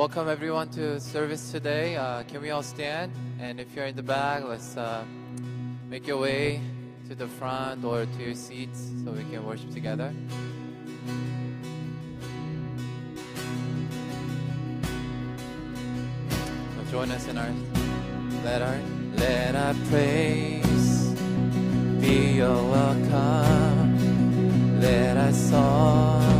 welcome everyone to service today. Uh, can we all stand? And if you're in the back, let's uh, make your way to the front or to your seats so we can worship together. So join us in our let our let our praise be your welcome. Let our song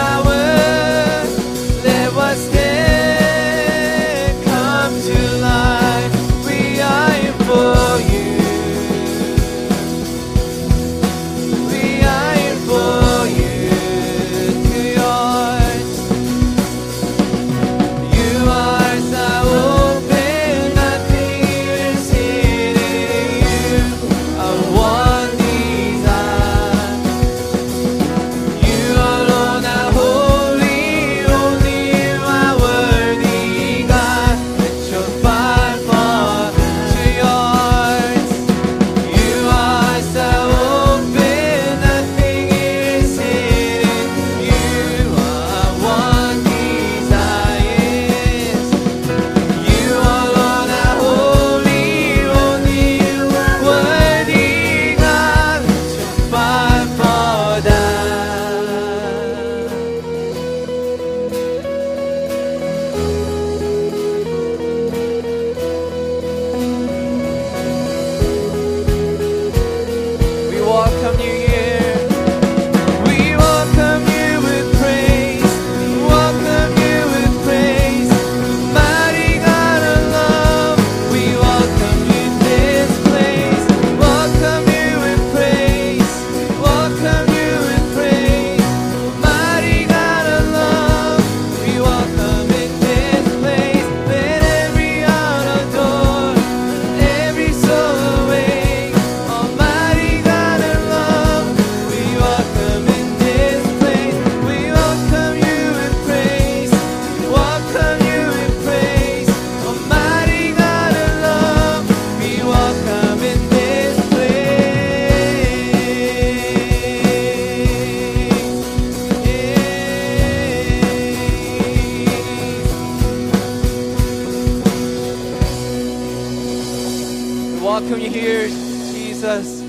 Can you hear Jesus?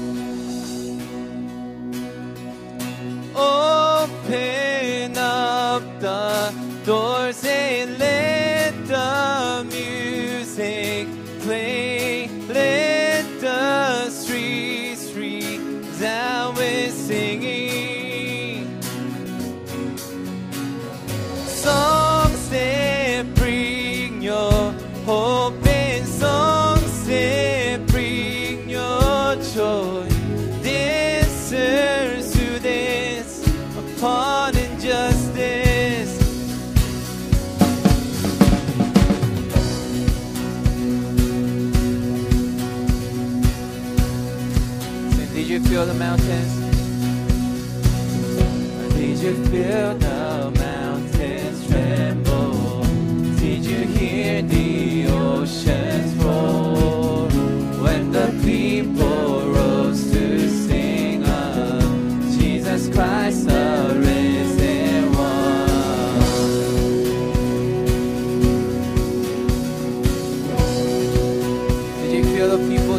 the people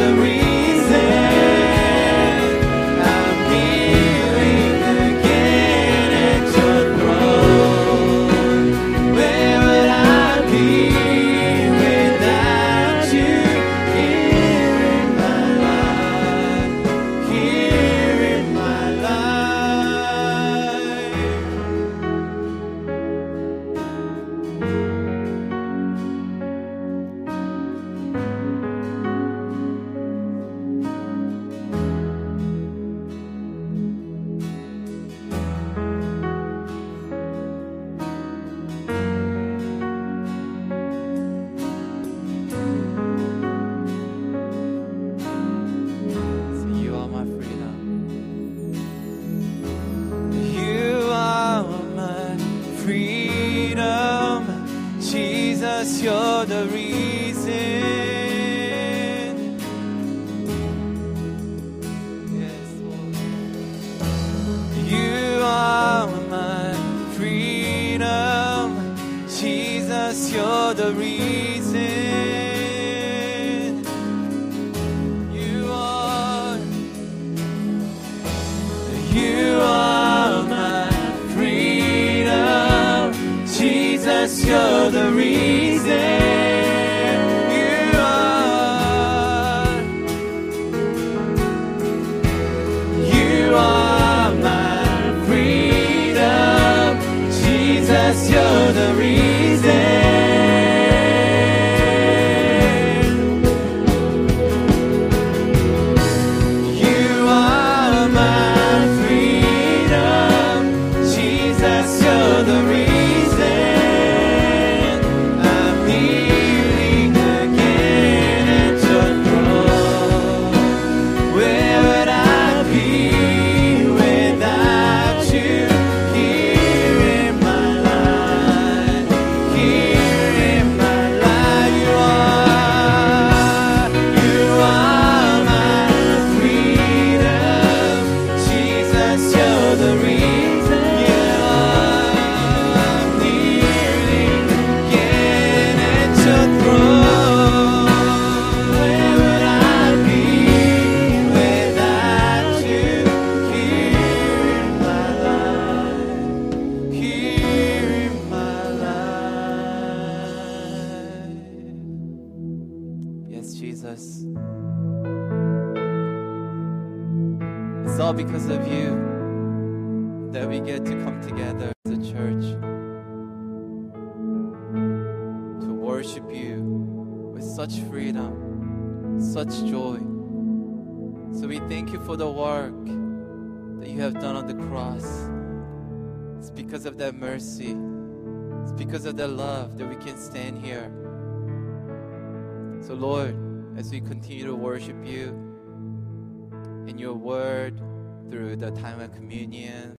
the reason. Jesus. It's all because of you that we get to come together as a church to worship you with such freedom, such joy. So we thank you for the work that you have done on the cross. It's because of that mercy. It's because of that love that we can stand here. So, Lord, as we continue to worship you in your word through the time of communion,